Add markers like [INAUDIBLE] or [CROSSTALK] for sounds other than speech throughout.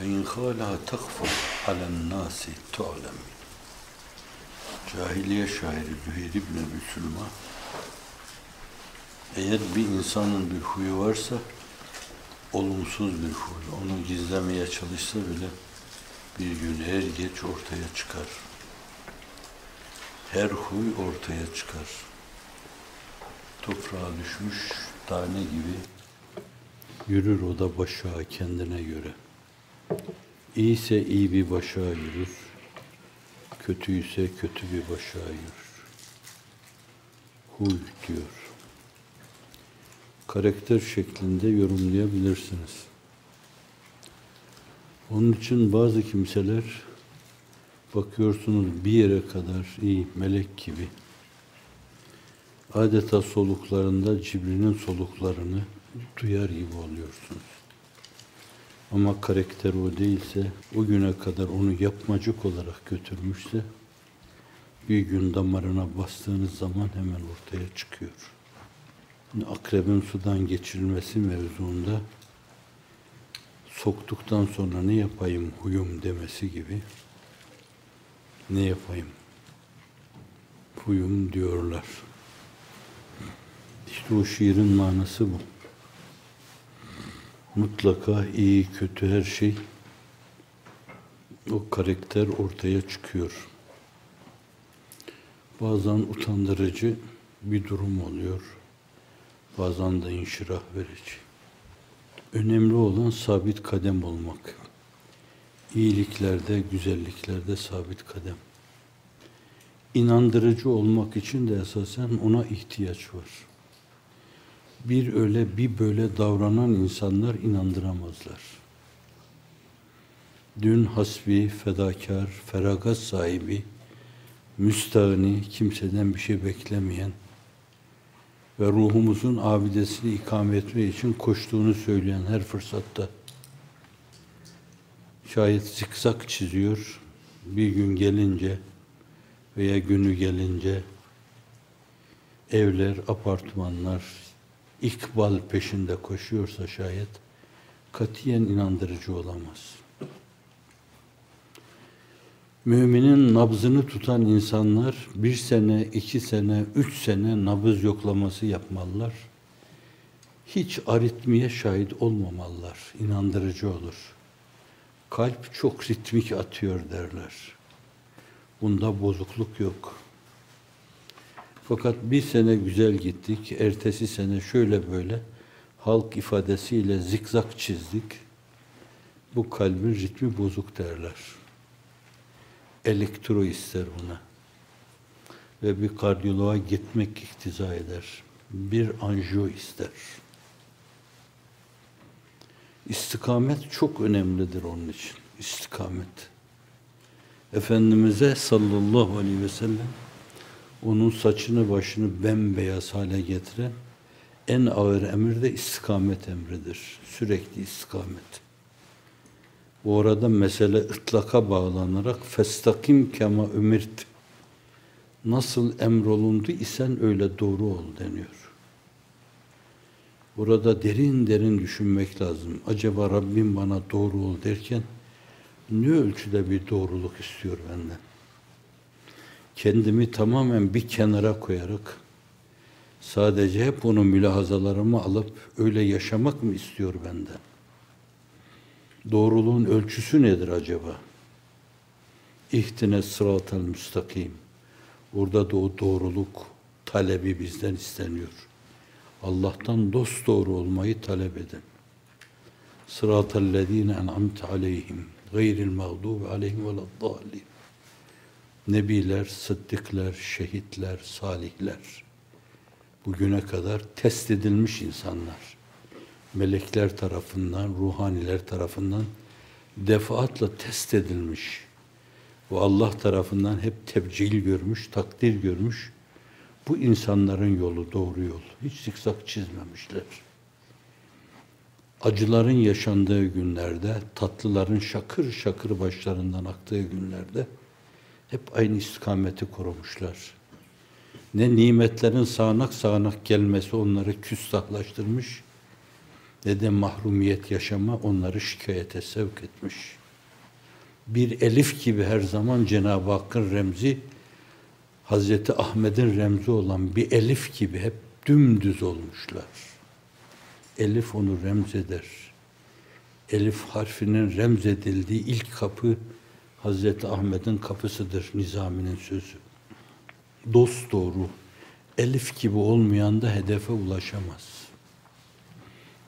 ve in khalaha takfa alen nasi tu'lemi. Cahiliye şairi Züheyr Ebi Sülma eğer bir insanın bir huyu varsa olumsuz bir huy, onu gizlemeye çalışsa bile bir gün er geç ortaya çıkar. Her huy ortaya çıkar. Toprağa düşmüş tane gibi yürür o da başağı kendine göre. İyiyse iyi bir başağı yürür, kötüyse kötü bir başağı yürür. Huy diyor. Karakter şeklinde yorumlayabilirsiniz. Onun için bazı kimseler bakıyorsunuz bir yere kadar iyi, melek gibi. Adeta soluklarında Cibril'in soluklarını duyar gibi oluyorsunuz. Ama karakter o değilse, o güne kadar onu yapmacık olarak götürmüşse, bir gün damarına bastığınız zaman hemen ortaya çıkıyor. Akrebin sudan geçirilmesi mevzuunda soktuktan sonra ne yapayım huyum demesi gibi ne yapayım huyum diyorlar. İşte o şiirin manası bu. Mutlaka iyi, kötü her şey o karakter ortaya çıkıyor. Bazen utandırıcı bir durum oluyor. Bazen de inşirah verici. Önemli olan sabit kadem olmak. İyiliklerde, güzelliklerde sabit kadem. İnandırıcı olmak için de esasen ona ihtiyaç var. Bir öyle bir böyle davranan insanlar inandıramazlar. Dün hasbi, fedakar, feragat sahibi, müstahni, kimseden bir şey beklemeyen, ve ruhumuzun abidesini ikame etme için koştuğunu söyleyen her fırsatta şayet zikzak çiziyor, bir gün gelince veya günü gelince evler, apartmanlar ikbal peşinde koşuyorsa şayet katiyen inandırıcı olamaz. Müminin nabzını tutan insanlar bir sene, iki sene, üç sene nabız yoklaması yapmalılar. Hiç aritmiye şahit olmamalılar. İnandırıcı olur. Kalp çok ritmik atıyor derler. Bunda bozukluk yok. Fakat bir sene güzel gittik, ertesi sene şöyle böyle halk ifadesiyle zikzak çizdik. Bu kalbin ritmi bozuk derler elektro ister buna. Ve bir kardiyoloğa gitmek iktiza eder. Bir anjiyo ister. İstikamet çok önemlidir onun için. İstikamet. Efendimiz'e sallallahu aleyhi ve sellem onun saçını başını bembeyaz hale getiren en ağır emir de istikamet emridir. Sürekli istikamet. Bu arada mesele ıtlaka bağlanarak festakim kema ümirt nasıl emrolundu isen öyle doğru ol deniyor. Burada derin derin düşünmek lazım. Acaba Rabbim bana doğru ol derken ne ölçüde bir doğruluk istiyor benden? Kendimi tamamen bir kenara koyarak sadece hep onu mülahazalarımı alıp öyle yaşamak mı istiyor benden? Doğruluğun ölçüsü nedir acaba? İhtine sıratel müstakim. Orada da o doğruluk talebi bizden isteniyor. Allah'tan dost doğru olmayı talep edin. Sıratel lezine en'amte aleyhim gayril mağdubi aleyhim veleddallin. Nebiler, sıddıklar, şehitler, salihler. Bugüne kadar test edilmiş insanlar melekler tarafından, ruhaniler tarafından defaatla test edilmiş. Bu Allah tarafından hep tebcil görmüş, takdir görmüş. Bu insanların yolu doğru yol. Hiç zikzak çizmemişler. Acıların yaşandığı günlerde, tatlıların şakır şakır başlarından aktığı günlerde hep aynı istikameti korumuşlar. Ne nimetlerin sağanak sağanak gelmesi onları küstahlaştırmış, ne de mahrumiyet yaşama onları şikayete sevk etmiş. Bir elif gibi her zaman Cenab-ı Hakk'ın remzi, Hazreti Ahmet'in remzi olan bir elif gibi hep dümdüz olmuşlar. Elif onu remzeder. Elif harfinin remzedildiği ilk kapı Hazreti Ahmet'in kapısıdır Nizami'nin sözü. Dost doğru, elif gibi olmayan da hedefe ulaşamaz.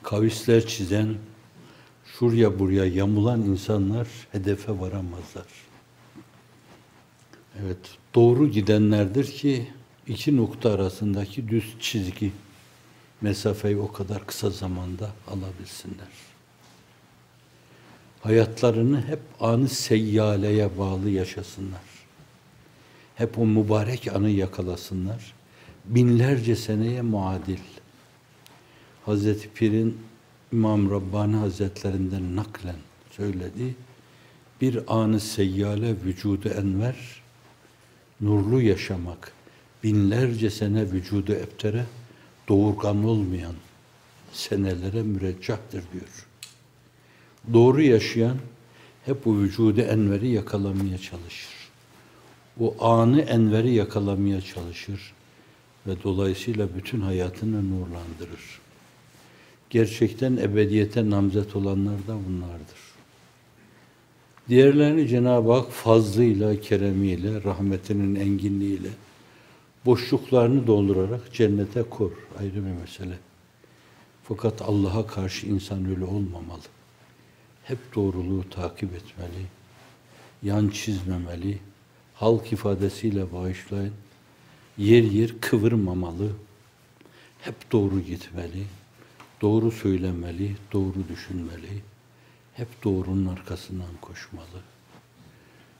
Kavisler çizen, şuraya buraya yamulan insanlar hedefe varamazlar. Evet, doğru gidenlerdir ki iki nokta arasındaki düz çizgi mesafeyi o kadar kısa zamanda alabilsinler. Hayatlarını hep anı seyyaleye bağlı yaşasınlar. Hep o mübarek anı yakalasınlar. Binlerce seneye muadil. Hazreti Pir'in İmam Rabbani Hazretlerinden naklen söyledi. Bir anı seyyale vücudu enver, nurlu yaşamak, binlerce sene vücudu eptere, doğurgan olmayan senelere müreccahtır diyor. Doğru yaşayan hep bu vücudu enveri yakalamaya çalışır. O anı enveri yakalamaya çalışır ve dolayısıyla bütün hayatını nurlandırır. Gerçekten ebediyete namzet olanlar da bunlardır. Diğerlerini Cenab-ı Hak fazlıyla, keremiyle, rahmetinin enginliğiyle, boşluklarını doldurarak cennete kor. Ayrı bir mesele. Fakat Allah'a karşı insan öyle olmamalı. Hep doğruluğu takip etmeli. Yan çizmemeli. Halk ifadesiyle bağışlayın. Yer yer kıvırmamalı. Hep doğru gitmeli. Doğru söylemeli, doğru düşünmeli. Hep doğrunun arkasından koşmalı.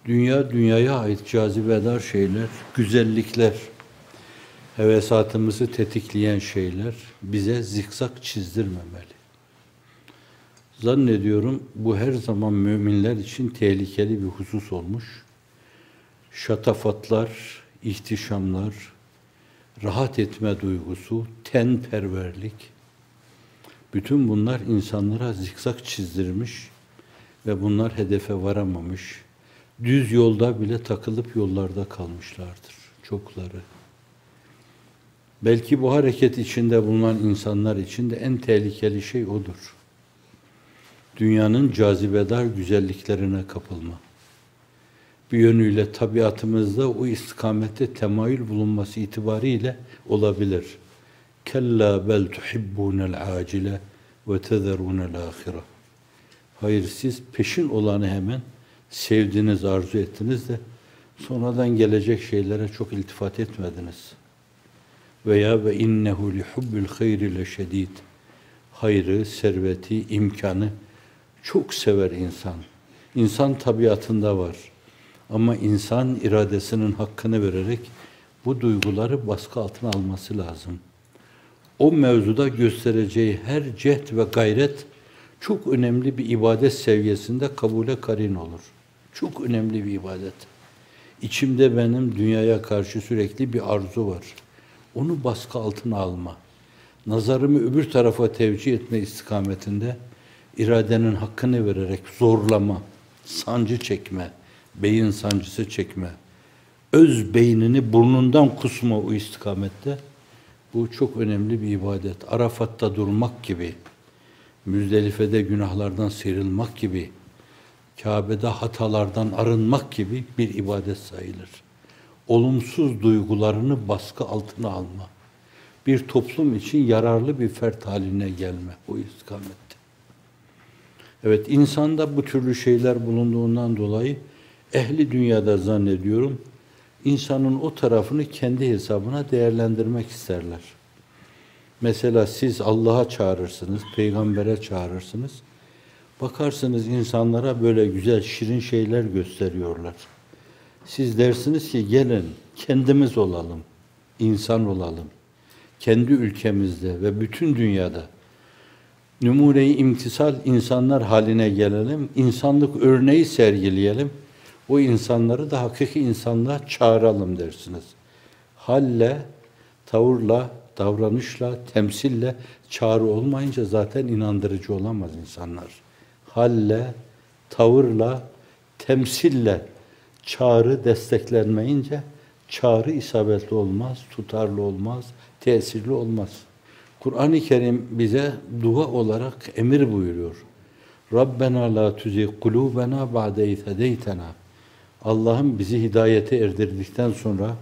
Dünya, dünyaya ait cazibedar şeyler, güzellikler, hevesatımızı tetikleyen şeyler bize zikzak çizdirmemeli. Zannediyorum bu her zaman müminler için tehlikeli bir husus olmuş. Şatafatlar, ihtişamlar, rahat etme duygusu, tenperverlik, bütün bunlar insanlara zikzak çizdirmiş ve bunlar hedefe varamamış. Düz yolda bile takılıp yollarda kalmışlardır çokları. Belki bu hareket içinde bulunan insanlar için de en tehlikeli şey odur. Dünyanın cazibedar güzelliklerine kapılma. Bir yönüyle tabiatımızda o istikamette temayül bulunması itibariyle olabilir. Kella bel tuhibbunel acile ve tezerunel ahire. Hayır siz peşin olanı hemen sevdiniz, arzu ettiniz de sonradan gelecek şeylere çok iltifat etmediniz. Veya ve innehu li hubbil hayri leşedid. Hayrı, serveti, imkanı çok sever insan. İnsan tabiatında var. Ama insan iradesinin hakkını vererek bu duyguları baskı altına alması lazım. O mevzuda göstereceği her cehd ve gayret çok önemli bir ibadet seviyesinde kabule karin olur. Çok önemli bir ibadet. İçimde benim dünyaya karşı sürekli bir arzu var. Onu baskı altına alma. Nazarımı öbür tarafa tevcih etme istikametinde iradenin hakkını vererek zorlama, sancı çekme, beyin sancısı çekme, öz beynini burnundan kusma o istikamette. Bu çok önemli bir ibadet. Arafat'ta durmak gibi, Müzdelife'de günahlardan sıyrılmak gibi, Kabe'de hatalardan arınmak gibi bir ibadet sayılır. Olumsuz duygularını baskı altına alma. Bir toplum için yararlı bir fert haline gelme o istikamette. Evet, insanda bu türlü şeyler bulunduğundan dolayı ehli dünyada zannediyorum insanın o tarafını kendi hesabına değerlendirmek isterler. Mesela siz Allah'a çağırırsınız, peygambere çağırırsınız. Bakarsınız insanlara böyle güzel, şirin şeyler gösteriyorlar. Siz dersiniz ki gelin kendimiz olalım, insan olalım. Kendi ülkemizde ve bütün dünyada numune-i imtisal insanlar haline gelelim, insanlık örneği sergileyelim. O insanları da hakiki insanlığa çağıralım dersiniz. Halle tavırla, davranışla, temsille çağrı olmayınca zaten inandırıcı olamaz insanlar. Halle, tavırla, temsille çağrı desteklenmeyince çağrı isabetli olmaz, tutarlı olmaz, tesirli olmaz. Kur'an-ı Kerim bize dua olarak emir buyuruyor. Rabbena la tuzigh kulubena ba'de iz hedeytena. Allah'ım bizi hidayete erdirdikten sonra,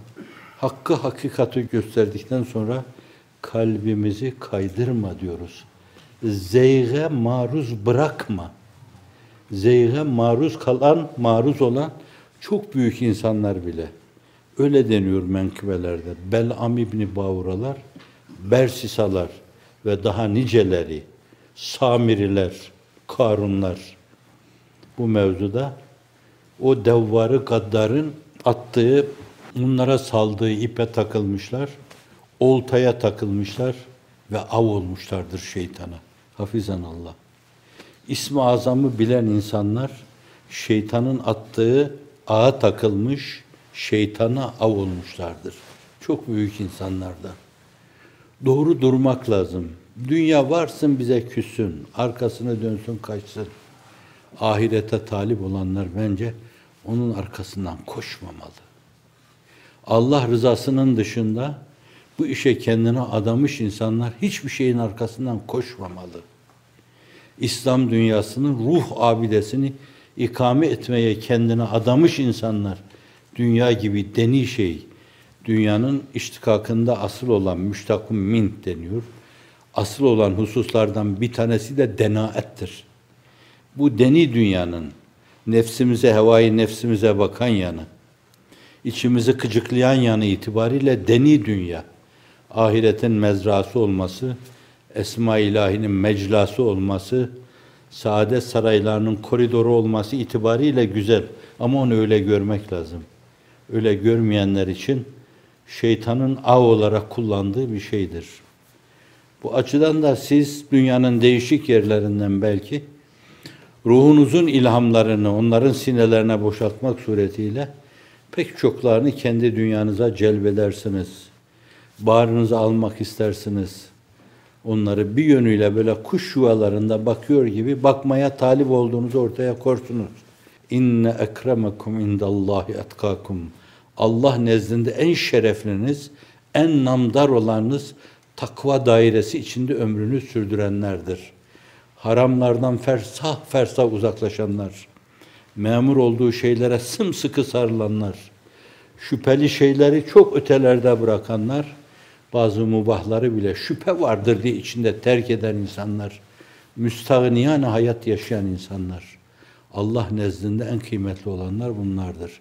hakkı hakikati gösterdikten sonra kalbimizi kaydırma diyoruz. Zeyge maruz bırakma. Zeyge maruz kalan, maruz olan çok büyük insanlar bile. Öyle deniyor menkıbelerde. Bel'am İbni Bavuralar, Bersisalar ve daha niceleri, Samiriler, Karunlar bu mevzuda o devvarı gaddarın attığı, onlara saldığı ipe takılmışlar, oltaya takılmışlar ve av olmuşlardır şeytana. Hafizan Allah. İsmi azamı bilen insanlar şeytanın attığı ağa takılmış, şeytana av olmuşlardır. Çok büyük insanlardan. Doğru durmak lazım. Dünya varsın bize küssün, arkasını dönsün kaçsın. Ahirete talip olanlar bence onun arkasından koşmamalı. Allah rızasının dışında bu işe kendine adamış insanlar hiçbir şeyin arkasından koşmamalı. İslam dünyasının ruh abidesini ikame etmeye kendine adamış insanlar dünya gibi deni şey, dünyanın iştikakında asıl olan müştakum min deniyor. Asıl olan hususlardan bir tanesi de denaettir. Bu deni dünyanın nefsimize, hevai nefsimize bakan yanı, içimizi kıcıklayan yanı itibariyle deni dünya, ahiretin mezrası olması, Esma ilahinin meclası olması, saadet saraylarının koridoru olması itibariyle güzel. Ama onu öyle görmek lazım. Öyle görmeyenler için şeytanın av olarak kullandığı bir şeydir. Bu açıdan da siz dünyanın değişik yerlerinden belki ruhunuzun ilhamlarını onların sinelerine boşaltmak suretiyle pek çoklarını kendi dünyanıza celbedersiniz. Bağrınıza almak istersiniz. Onları bir yönüyle böyle kuş yuvalarında bakıyor gibi bakmaya talip olduğunuzu ortaya korsunuz. İnne ekremekum indallahi etkakum. Allah nezdinde en şerefliniz, en namdar olanınız takva dairesi içinde ömrünü sürdürenlerdir. Haramlardan fersah fersah uzaklaşanlar, memur olduğu şeylere sımsıkı sarılanlar, şüpheli şeyleri çok ötelerde bırakanlar, bazı mubahları bile şüphe vardır diye içinde terk eden insanlar, müstahniyan hayat yaşayan insanlar. Allah nezdinde en kıymetli olanlar bunlardır.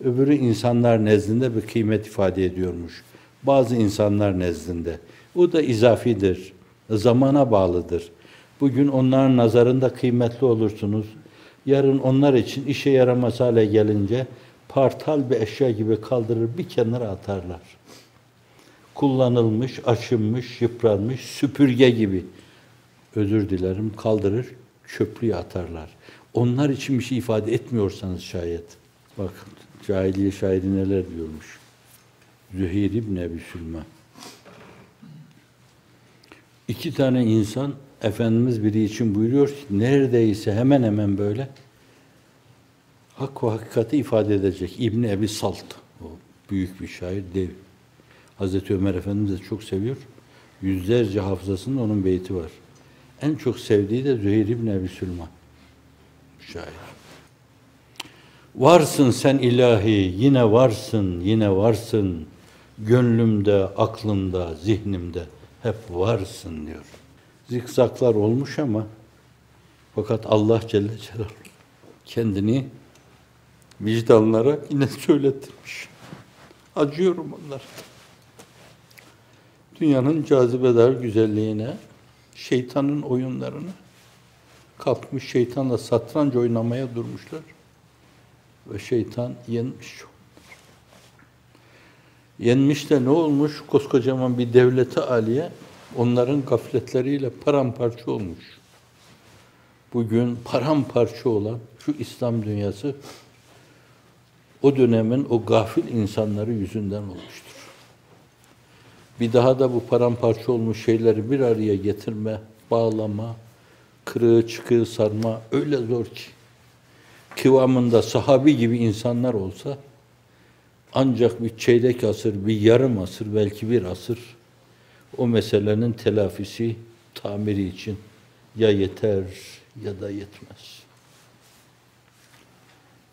Öbürü insanlar nezdinde bir kıymet ifade ediyormuş. Bazı insanlar nezdinde. O da izafidir. Zamana bağlıdır. Bugün onların nazarında kıymetli olursunuz. Yarın onlar için işe yaramaz hale gelince partal bir eşya gibi kaldırır bir kenara atarlar. Kullanılmış, aşınmış, yıpranmış süpürge gibi özür dilerim kaldırır çöplüğe atarlar. Onlar için bir şey ifade etmiyorsanız şayet. Bakın cahiliye şairi neler diyormuş. Züheyr İbni Ebi Sülma. İki tane insan Efendimiz biri için buyuruyor ki neredeyse hemen hemen böyle hak ve hakikati ifade edecek. İbni Ebi Salt. O büyük bir şair, dev. Hazreti Ömer Efendimiz de çok seviyor. Yüzlerce hafızasında onun beyti var. En çok sevdiği de Züheyr İbni Ebi Sülman. Şair. Varsın sen ilahi, yine varsın, yine varsın. Gönlümde, aklımda, zihnimde hep varsın diyor. Zikzaklar olmuş ama fakat Allah Celle Celaluhu kendini vicdanlara yine söylettirmiş. Acıyorum onlara. Dünyanın cazibedar güzelliğine, şeytanın oyunlarını kapmış şeytanla satranç oynamaya durmuşlar. Ve şeytan yenmiş. Yenmiş de ne olmuş? Koskocaman bir devleti aliye onların gafletleriyle paramparça olmuş. Bugün paramparça olan şu İslam dünyası o dönemin o gafil insanları yüzünden olmuştur. Bir daha da bu paramparça olmuş şeyleri bir araya getirme, bağlama, kırığı çıkığı sarma öyle zor ki. Kıvamında sahabi gibi insanlar olsa ancak bir çeyrek asır, bir yarım asır, belki bir asır o meselenin telafisi, tamiri için ya yeter ya da yetmez.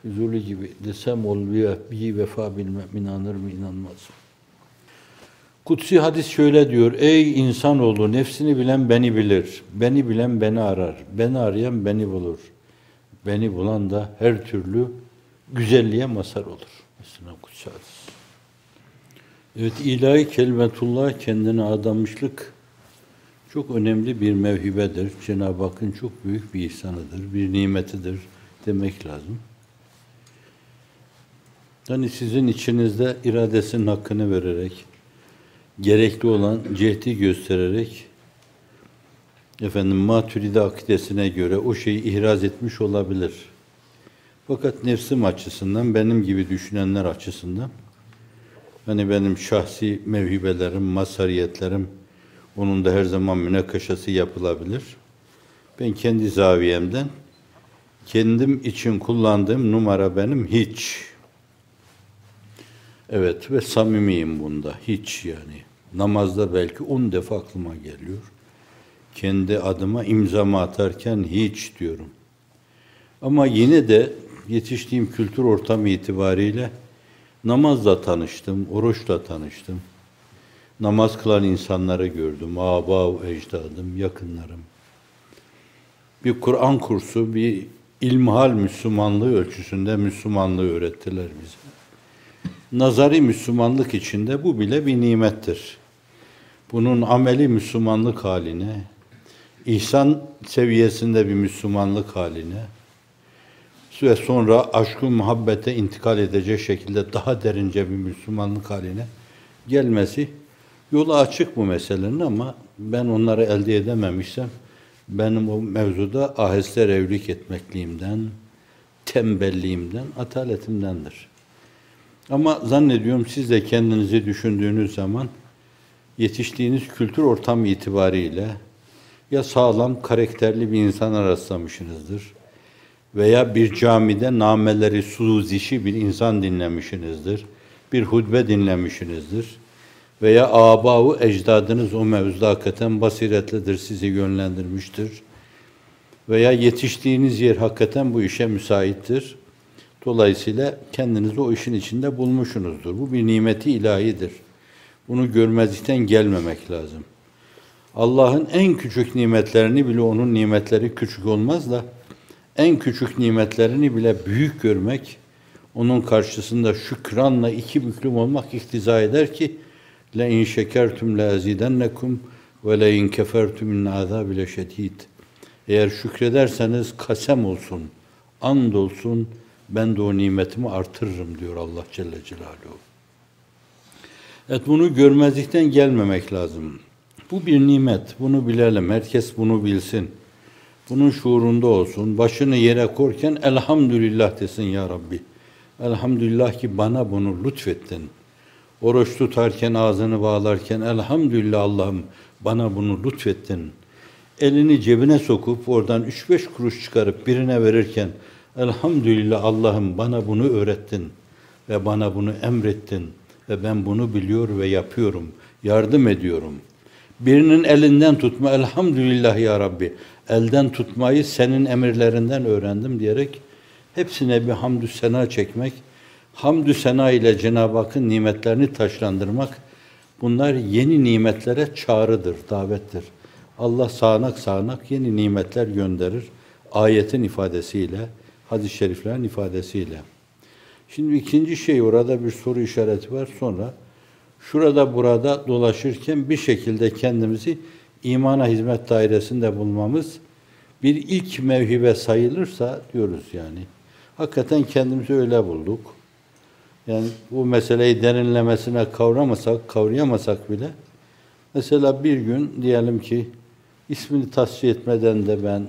Huzurlu gibi desem ol bir vefa bilmem inanır mı inanmaz mı? Kutsi hadis şöyle diyor. Ey insanoğlu nefsini bilen beni bilir. Beni bilen beni arar. Beni arayan beni bulur. Beni bulan da her türlü güzelliğe mazhar olur. Mesela kutsi hadis. Evet ilahi kelimetullah kendine adamışlık çok önemli bir mevhibedir. Cenab-ı Hakk'ın çok büyük bir ihsanıdır, bir nimetidir demek lazım. Yani sizin içinizde iradesinin hakkını vererek, gerekli olan cehdi göstererek, efendim maturide akidesine göre o şeyi ihraz etmiş olabilir. Fakat nefsim açısından, benim gibi düşünenler açısından, hani benim şahsi mevhibelerim, masariyetlerim, onun da her zaman münakaşası yapılabilir. Ben kendi zaviyemden, kendim için kullandığım numara benim hiç. Evet ve samimiyim bunda. Hiç yani. Namazda belki on defa aklıma geliyor. Kendi adıma imzamı atarken hiç diyorum. Ama yine de yetiştiğim kültür ortamı itibariyle namazla tanıştım, oruçla tanıştım. Namaz kılan insanları gördüm. Aba, ecdadım, yakınlarım. Bir Kur'an kursu, bir ilmihal Müslümanlığı ölçüsünde Müslümanlığı öğrettiler bize. Nazari Müslümanlık içinde bu bile bir nimettir. Bunun ameli Müslümanlık haline, ihsan seviyesinde bir Müslümanlık haline ve sonra aşkı muhabbete intikal edecek şekilde daha derince bir Müslümanlık haline gelmesi yolu açık bu meselenin ama ben onları elde edememişsem benim o mevzuda aheste evlilik etmekliğimden, tembelliğimden, ataletimdendir. Ama zannediyorum siz de kendinizi düşündüğünüz zaman yetiştiğiniz kültür ortamı itibariyle ya sağlam, karakterli bir insana rastlamışsınızdır veya bir camide nameleri suzişi bir insan dinlemişsinizdir, bir hutbe dinlemişsinizdir veya abavu ecdadınız o mevzuda hakikaten basiretlidir, sizi yönlendirmiştir veya yetiştiğiniz yer hakikaten bu işe müsaittir. Dolayısıyla kendinizi o işin içinde bulmuşsunuzdur. Bu bir nimeti ilahidir. Bunu görmezlikten gelmemek lazım. Allah'ın en küçük nimetlerini bile onun nimetleri küçük olmaz da en küçük nimetlerini bile büyük görmek, onun karşısında şükranla iki büklüm olmak iktiza eder ki le in şekertum la azidennekum ve le in kefertum in azabi şedid. Eğer şükrederseniz kasem olsun, and olsun, ben de o nimetimi artırırım diyor Allah Celle Celaluhu. Evet bunu görmezlikten gelmemek lazım. Bu bir nimet, bunu bilelim, herkes bunu bilsin. Bunun şuurunda olsun, başını yere korken elhamdülillah desin ya Rabbi. Elhamdülillah ki bana bunu lütfettin. Oruç tutarken, ağzını bağlarken elhamdülillah Allah'ım bana bunu lütfettin. Elini cebine sokup oradan üç beş kuruş çıkarıp birine verirken Elhamdülillah Allah'ım bana bunu öğrettin ve bana bunu emrettin ve ben bunu biliyor ve yapıyorum, yardım ediyorum. Birinin elinden tutma, elhamdülillah ya Rabbi, elden tutmayı senin emirlerinden öğrendim diyerek hepsine bir hamdü sena çekmek, hamdü sena ile Cenab-ı Hakk'ın nimetlerini taşlandırmak, bunlar yeni nimetlere çağrıdır, davettir. Allah sağanak sağanak yeni nimetler gönderir, ayetin ifadesiyle, hadis-i şeriflerin ifadesiyle. Şimdi ikinci şey orada bir soru işareti var. Sonra şurada burada dolaşırken bir şekilde kendimizi imana hizmet dairesinde bulmamız bir ilk mevhibe sayılırsa diyoruz yani. Hakikaten kendimizi öyle bulduk. Yani bu meseleyi derinlemesine kavramasak, kavrayamasak bile mesela bir gün diyelim ki ismini tasfiye etmeden de ben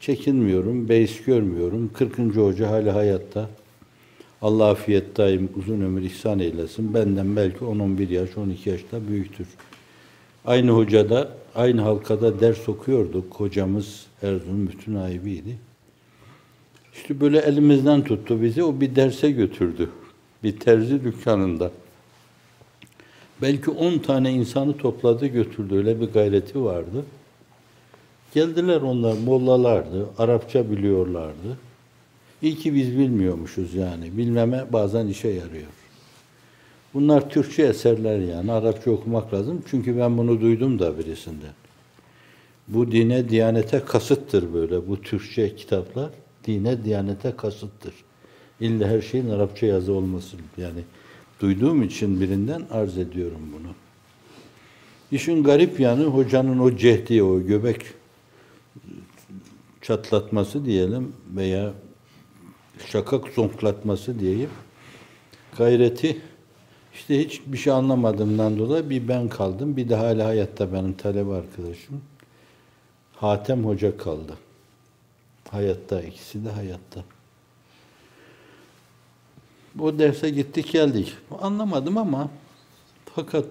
çekinmiyorum, beis görmüyorum. 40. hoca hali hayatta. Allah afiyet daim uzun ömür ihsan eylesin. Benden belki 10-11 yaş, 12 yaşta büyüktür. Aynı hocada, aynı halkada ders okuyorduk. Hocamız Erzurum bütün ayibiydi. İşte böyle elimizden tuttu bizi, o bir derse götürdü. Bir terzi dükkanında. Belki 10 tane insanı topladı götürdü, öyle bir gayreti vardı. Geldiler onlar, mollalardı, Arapça biliyorlardı. İyi ki biz bilmiyormuşuz yani. Bilmeme bazen işe yarıyor. Bunlar Türkçe eserler yani. Arapça okumak lazım. Çünkü ben bunu duydum da birisinden. Bu dine, diyanete kasıttır böyle. Bu Türkçe kitaplar dine, diyanete kasıttır. İlla her şeyin Arapça yazı olması. Yani duyduğum için birinden arz ediyorum bunu. İşin garip yanı hocanın o cehdi, o göbek çatlatması diyelim veya şakak zonklatması diyeyim. Gayreti işte hiç bir şey anlamadığımdan dolayı bir ben kaldım. Bir de hala hayatta benim talebe arkadaşım. Hatem Hoca kaldı. Hayatta, ikisi de hayatta. Bu derse gittik geldik. Anlamadım ama fakat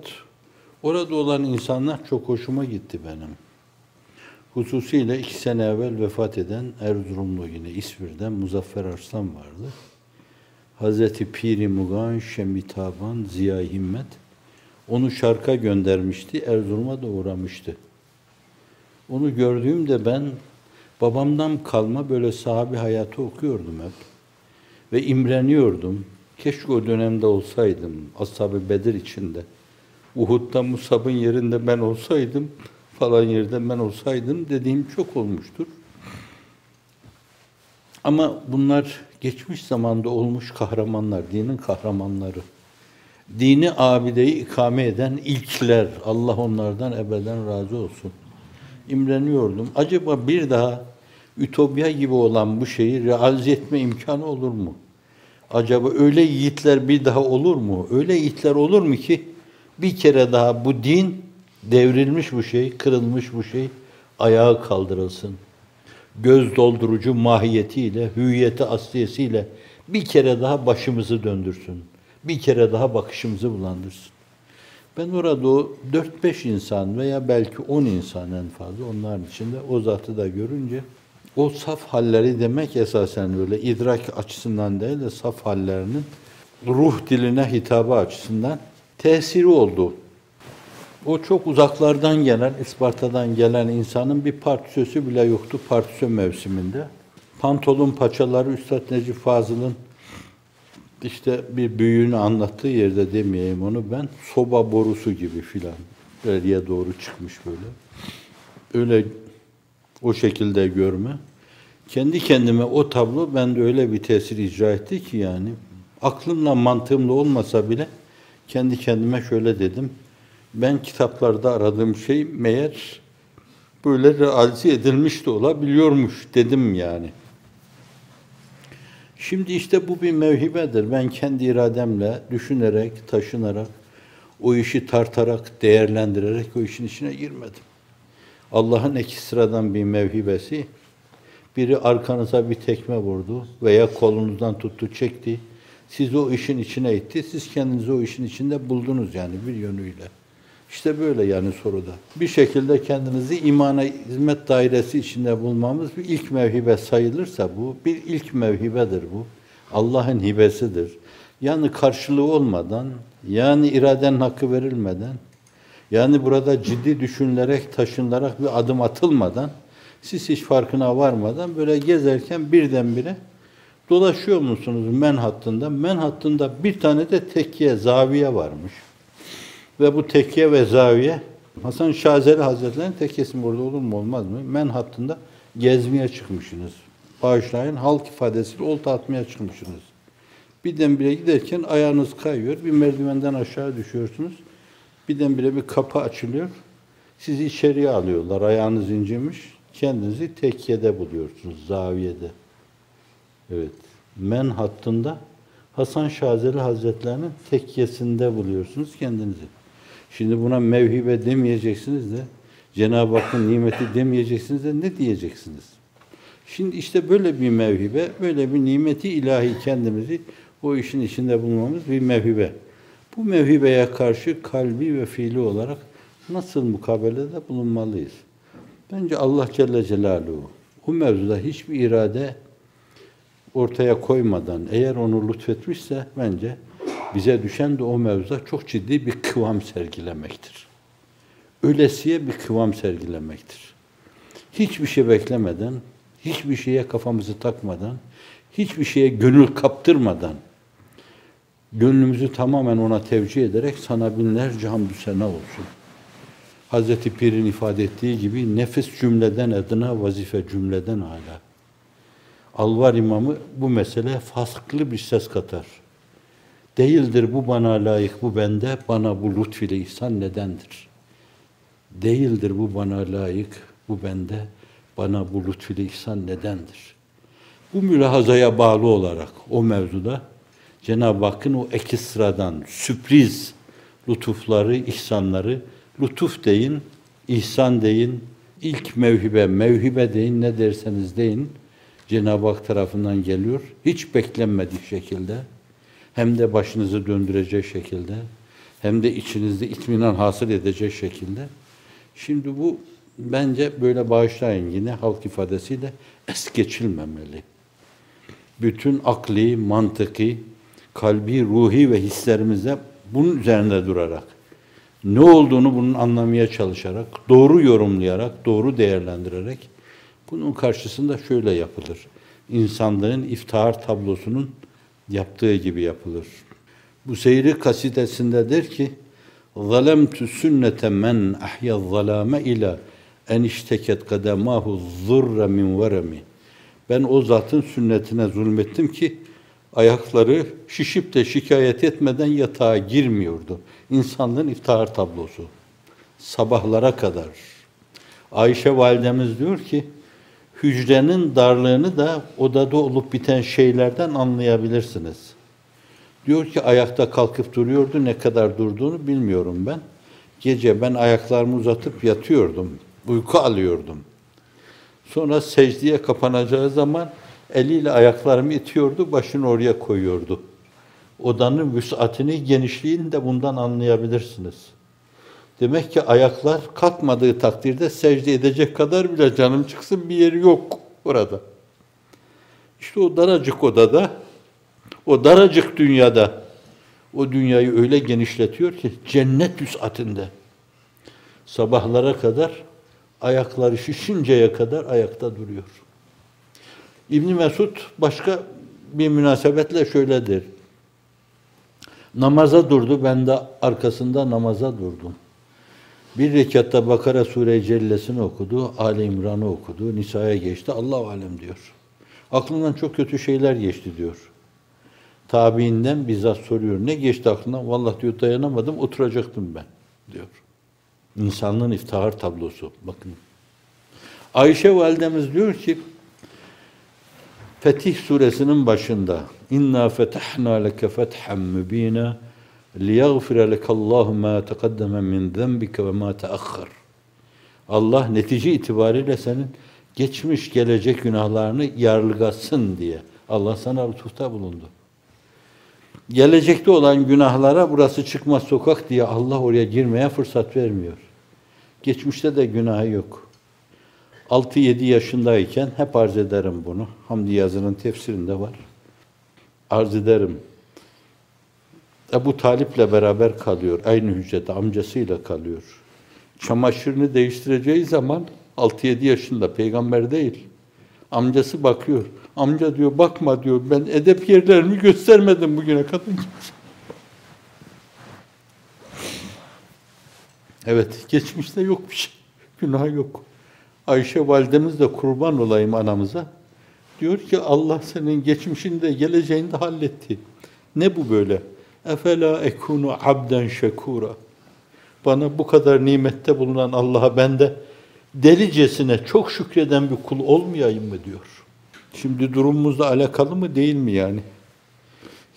orada olan insanlar çok hoşuma gitti benim. Hususiyle iki sene evvel vefat eden Erzurumlu yine İsvir'den Muzaffer Arslan vardı. Hazreti Piri Mugan Şemitaban Ziya Himmet onu şarka göndermişti. Erzurum'a da uğramıştı. Onu gördüğümde ben babamdan kalma böyle sahabi hayatı okuyordum hep. Ve imreniyordum. Keşke o dönemde olsaydım. Ashab-ı Bedir içinde. Uhud'da Musab'ın yerinde ben olsaydım falan yerde ben olsaydım dediğim çok olmuştur. Ama bunlar geçmiş zamanda olmuş kahramanlar, dinin kahramanları. Dini abideyi ikame eden ilkler. Allah onlardan ebeden razı olsun. İmreniyordum. Acaba bir daha ütopya gibi olan bu şeyi realize etme imkanı olur mu? Acaba öyle yiğitler bir daha olur mu? Öyle yiğitler olur mu ki bir kere daha bu din devrilmiş bu şey, kırılmış bu şey ayağa kaldırılsın. Göz doldurucu mahiyetiyle, hüviyeti asliyesiyle bir kere daha başımızı döndürsün. Bir kere daha bakışımızı bulandırsın. Ben orada o 4-5 insan veya belki 10 insan en fazla onların içinde o zatı da görünce o saf halleri demek esasen böyle idrak açısından değil de saf hallerinin ruh diline hitabı açısından tesiri oldu. O çok uzaklardan gelen, Isparta'dan gelen insanın bir partisösü bile yoktu partisö mevsiminde. Pantolon paçaları Üstad Necip Fazıl'ın işte bir büyüğünü anlattığı yerde demeyeyim onu ben, soba borusu gibi filan. Nereye doğru çıkmış böyle. Öyle o şekilde görme. Kendi kendime o tablo bende öyle bir tesir icra etti ki yani aklımla mantığımla olmasa bile kendi kendime şöyle dedim ben kitaplarda aradığım şey meğer böyle realize edilmiş de olabiliyormuş dedim yani. Şimdi işte bu bir mevhibedir. Ben kendi irademle düşünerek, taşınarak, o işi tartarak, değerlendirerek o işin içine girmedim. Allah'ın ekstradan bir mevhibesi, biri arkanıza bir tekme vurdu veya kolunuzdan tuttu, çekti. Siz o işin içine itti, siz kendinizi o işin içinde buldunuz yani bir yönüyle. İşte böyle yani soruda. Bir şekilde kendinizi imana hizmet dairesi içinde bulmamız bir ilk mevhibe sayılırsa bu bir ilk mevhibedir bu. Allah'ın hibesidir. Yani karşılığı olmadan, yani iradenin hakkı verilmeden, yani burada ciddi düşünülerek, taşınılarak bir adım atılmadan, siz hiç farkına varmadan böyle gezerken birdenbire dolaşıyor musunuz men hattında? Men hattında bir tane de tekkiye, zaviye varmış. Ve bu tekke ve zaviye Hasan Şazeli Hazretleri'nin tekkesi burada olur mu olmaz mı? Men hattında gezmeye çıkmışsınız. Bağışlayın halk ifadesiyle olta atmaya çıkmışsınız. Birdenbire giderken ayağınız kayıyor. Bir merdivenden aşağı düşüyorsunuz. Birdenbire bir kapı açılıyor. Sizi içeriye alıyorlar. Ayağınız incemiş. Kendinizi tekkede buluyorsunuz. Zaviyede. Evet. Men hattında Hasan Şazeli Hazretlerinin tekkesinde buluyorsunuz kendinizi. Şimdi buna mevhibe demeyeceksiniz de, Cenab-ı Hakk'ın nimeti demeyeceksiniz de ne diyeceksiniz? Şimdi işte böyle bir mevhibe, böyle bir nimeti ilahi kendimizi O işin içinde bulunmamız bir mevhibe. Bu mevhibeye karşı kalbi ve fiili olarak nasıl mukabelede bulunmalıyız? Bence Allah Celle Celaluhu bu mevzuda hiçbir irade ortaya koymadan eğer onu lütfetmişse bence bize düşen de o mevzuda çok ciddi bir kıvam sergilemektir. Ölesiye bir kıvam sergilemektir. Hiçbir şey beklemeden, hiçbir şeye kafamızı takmadan, hiçbir şeye gönül kaptırmadan, gönlümüzü tamamen ona tevcih ederek sana binlerce hamdü sena olsun. Hazreti Pir'in ifade ettiği gibi nefis cümleden adına vazife cümleden hala. Alvar imamı bu mesele fasklı bir ses katar. Değildir bu bana layık bu bende, bana bu lütf ile ihsan nedendir? Değildir bu bana layık bu bende, bana bu lütf ile ihsan nedendir? Bu mülahazaya bağlı olarak o mevzuda Cenab-ı Hakk'ın o ekstradan sürpriz lütufları, ihsanları, lütuf deyin, ihsan deyin, ilk mevhibe, mevhibe deyin, ne derseniz deyin, Cenab-ı Hak tarafından geliyor. Hiç beklenmedik şekilde, hem de başınızı döndürecek şekilde, hem de içinizde itminan hasıl edecek şekilde. Şimdi bu bence böyle bağışlayın yine halk ifadesiyle es geçilmemeli. Bütün akli, mantıki, kalbi, ruhi ve hislerimize bunun üzerinde durarak, ne olduğunu bunun anlamaya çalışarak, doğru yorumlayarak, doğru değerlendirerek, bunun karşısında şöyle yapılır. İnsanlığın iftihar tablosunun yaptığı gibi yapılır. Bu seyri kasidesinde der ki, ظَلَمْتُ سُنَّةَ مَنْ أَحْيَا الظَّلَامَ اِلَى en işteket kademahu zurra min veremi. Ben o zatın sünnetine zulmettim ki ayakları şişip de şikayet etmeden yatağa girmiyordu. İnsanlığın iftihar tablosu. Sabahlara kadar. Ayşe validemiz diyor ki, hücrenin darlığını da odada olup biten şeylerden anlayabilirsiniz. Diyor ki ayakta kalkıp duruyordu, ne kadar durduğunu bilmiyorum ben. Gece ben ayaklarımı uzatıp yatıyordum, uyku alıyordum. Sonra secdeye kapanacağı zaman eliyle ayaklarımı itiyordu, başını oraya koyuyordu. Odanın vüsatini, genişliğini de bundan anlayabilirsiniz. Demek ki ayaklar kalkmadığı takdirde secde edecek kadar bile canım çıksın bir yeri yok orada. İşte o daracık odada, o daracık dünyada, o dünyayı öyle genişletiyor ki cennet vüsatinde. Sabahlara kadar, ayakları şişinceye kadar ayakta duruyor. İbn Mesud başka bir münasebetle şöyledir. Namaza durdu, ben de arkasında namaza durdum. Bir rekatta Bakara Sure-i Cellesini okudu, Ali İmran'ı okudu, Nisa'ya geçti, Allah alem diyor. Aklından çok kötü şeyler geçti diyor. Tabiinden bizzat soruyor, ne geçti aklından? Vallahi diyor dayanamadım, oturacaktım ben diyor. İnsanlığın iftihar tablosu, bakın. Ayşe validemiz diyor ki, Fetih suresinin başında İnna fetahna leke fethan mübina liyaghfira lekallahu ma taqaddama min zenbike ve ma teakhkhar. Allah netice itibariyle senin geçmiş gelecek günahlarını yarlıgasın diye Allah sana lütufta bulundu. Gelecekte olan günahlara burası çıkmaz sokak diye Allah oraya girmeye fırsat vermiyor. Geçmişte de günahı yok. 6-7 yaşındayken hep arz ederim bunu. Hamdi Yazı'nın tefsirinde var. Arz ederim. Ebu Talip'le beraber kalıyor. Aynı hücrede amcasıyla kalıyor. Çamaşırını değiştireceği zaman 6-7 yaşında peygamber değil. Amcası bakıyor. Amca diyor bakma diyor ben edep yerlerimi göstermedim bugüne kadar. evet geçmişte yok bir şey. Günah yok. Ayşe validemiz de kurban olayım anamıza. Diyor ki Allah senin geçmişini de geleceğini de halletti. Ne bu böyle? Efela ekunu abden şekura. Bana bu kadar nimette bulunan Allah'a ben de delicesine çok şükreden bir kul olmayayım mı diyor. Şimdi durumumuzla alakalı mı değil mi yani?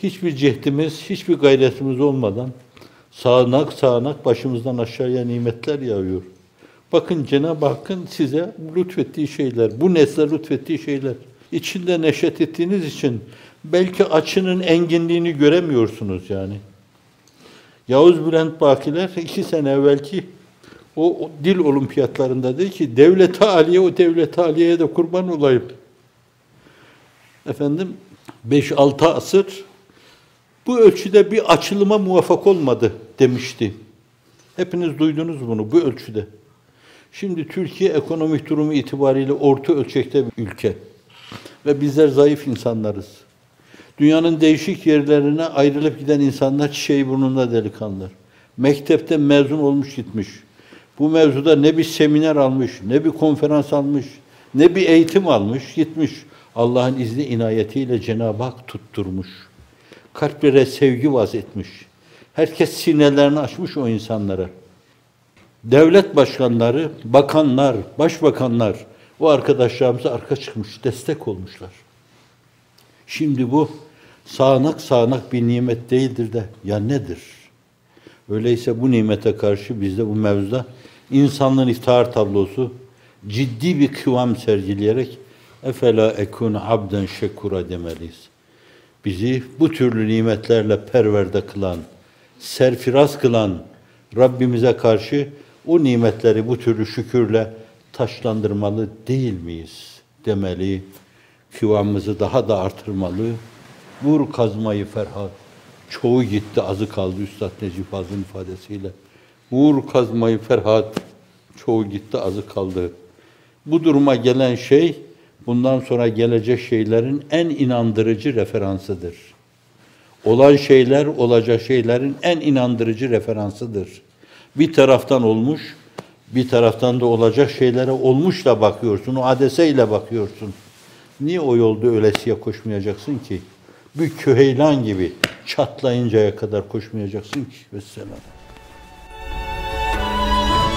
Hiçbir cehdimiz, hiçbir gayretimiz olmadan sağanak sağanak başımızdan aşağıya nimetler yağıyor. Bakın Cenab-ı Hakk'ın size lütfettiği şeyler, bu nesle lütfettiği şeyler. İçinde neşet ettiğiniz için Belki açının enginliğini göremiyorsunuz yani. Yavuz Bülent Bakiler [LAUGHS] iki sene evvelki o, o dil olimpiyatlarında dedi ki devlet aliye o devlet aliyeye de kurban olayım. Efendim 5-6 asır bu ölçüde bir açılıma muvaffak olmadı demişti. Hepiniz duydunuz bunu bu ölçüde. Şimdi Türkiye ekonomik durumu itibariyle orta ölçekte bir ülke. Ve bizler zayıf insanlarız. Dünyanın değişik yerlerine ayrılıp giden insanlar çiçeği burnunda delikanlılar. Mektepte mezun olmuş gitmiş. Bu mevzuda ne bir seminer almış, ne bir konferans almış, ne bir eğitim almış, gitmiş. Allah'ın izni inayetiyle Cenab-ı Hak tutturmuş. Kalplere sevgi vaz etmiş. Herkes sinirlerini açmış o insanlara. Devlet başkanları, bakanlar, başbakanlar o arkadaşlarımıza arka çıkmış, destek olmuşlar. Şimdi bu sağanak sağanak bir nimet değildir de ya nedir? Öyleyse bu nimete karşı bizde bu mevzuda insanlığın iftihar tablosu ciddi bir kıvam sergileyerek efela ekun abden şekura demeliyiz. Bizi bu türlü nimetlerle perverde kılan, serfiraz kılan Rabbimize karşı o nimetleri bu türlü şükürle taşlandırmalı değil miyiz demeli. Kıvamımızı daha da artırmalı. Vur kazmayı Ferhat. Çoğu gitti azı kaldı Üstad Necip Fazıl'ın ifadesiyle. Vur kazmayı Ferhat. Çoğu gitti azı kaldı. Bu duruma gelen şey bundan sonra gelecek şeylerin en inandırıcı referansıdır. Olan şeyler olacak şeylerin en inandırıcı referansıdır. Bir taraftan olmuş, bir taraftan da olacak şeylere olmuşla bakıyorsun, o adeseyle bakıyorsun. Niye o yolda ölesiye koşmayacaksın ki? Bir köheylan gibi çatlayıncaya kadar koşmayacaksın ki. Vesselam.